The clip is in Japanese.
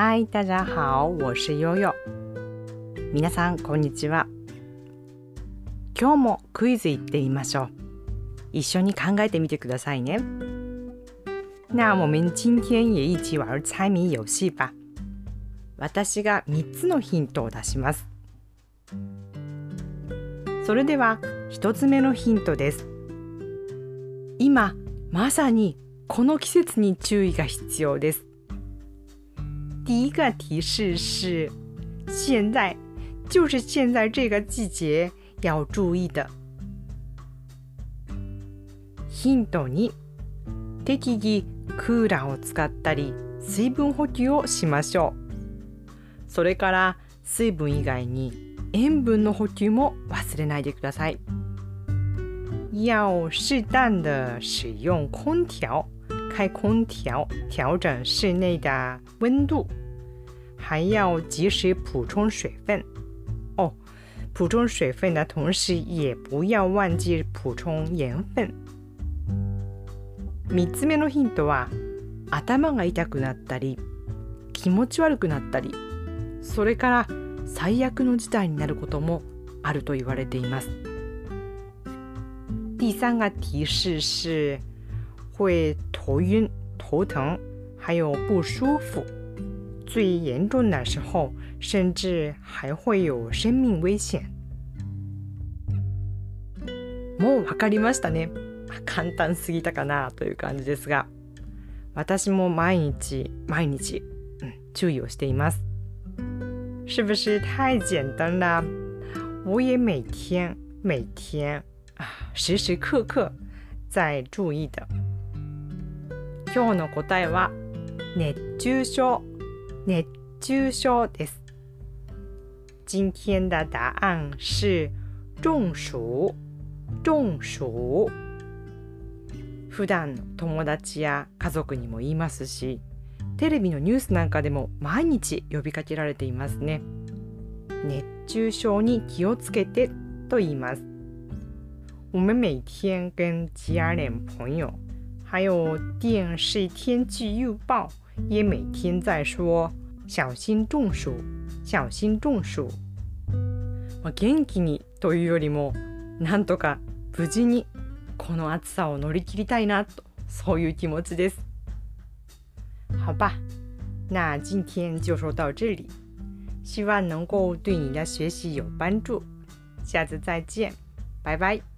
嗨，大家好，我是悠悠。皆さんこんにちは。今日もクイズ行ってみましょう。一緒に考えてみてくださいね。那我们今天也一起玩猜谜遊戏吧。私が3つのヒントを出します。それでは1つ目のヒントです。今まさにこの季節に注意が必要です。第一个提示是，现在就是现在这个季节要注意的。ヒント2、適宜クーラーを使ったり水分補給をしましょう。それから水分以外に塩分の補給も忘れないでください。要适当的使用空调。开空调，调整室内的温度，还要及时补充水分。哦，补充水分的同时，也不要忘记补充盐分。三つ目のヒントは、頭が痛くなったり、気持ち悪くなったり、それから最悪の事態になることもあると言われています。第三个提示是。会头晕、头疼，还有不舒服。最严重的时候，甚至还会有生命危险。もうわかりましたね。簡単すぎたかなという感じですが、私も毎日毎日、うん、注意をしています。是不是太简单了？我也每天每天啊，时时刻刻在注意的。今日の答えは熱中症熱中症です。今天的答案是中暑中暑。普段友達や家族にも言いますしテレビのニュースなんかでも毎日呼びかけられていますね。熱中症に気をつけてと言います。我们每天跟家人朋友还有电视天气预报也每天在说小心中暑，小心中暑。まあ、元気にというよりもなんとか無事にこの暑さを乗り切りたいなとそういう気持ちです。好吧，那今天就说到这里，希望能够对你的学习有帮助。下次再见，拜拜。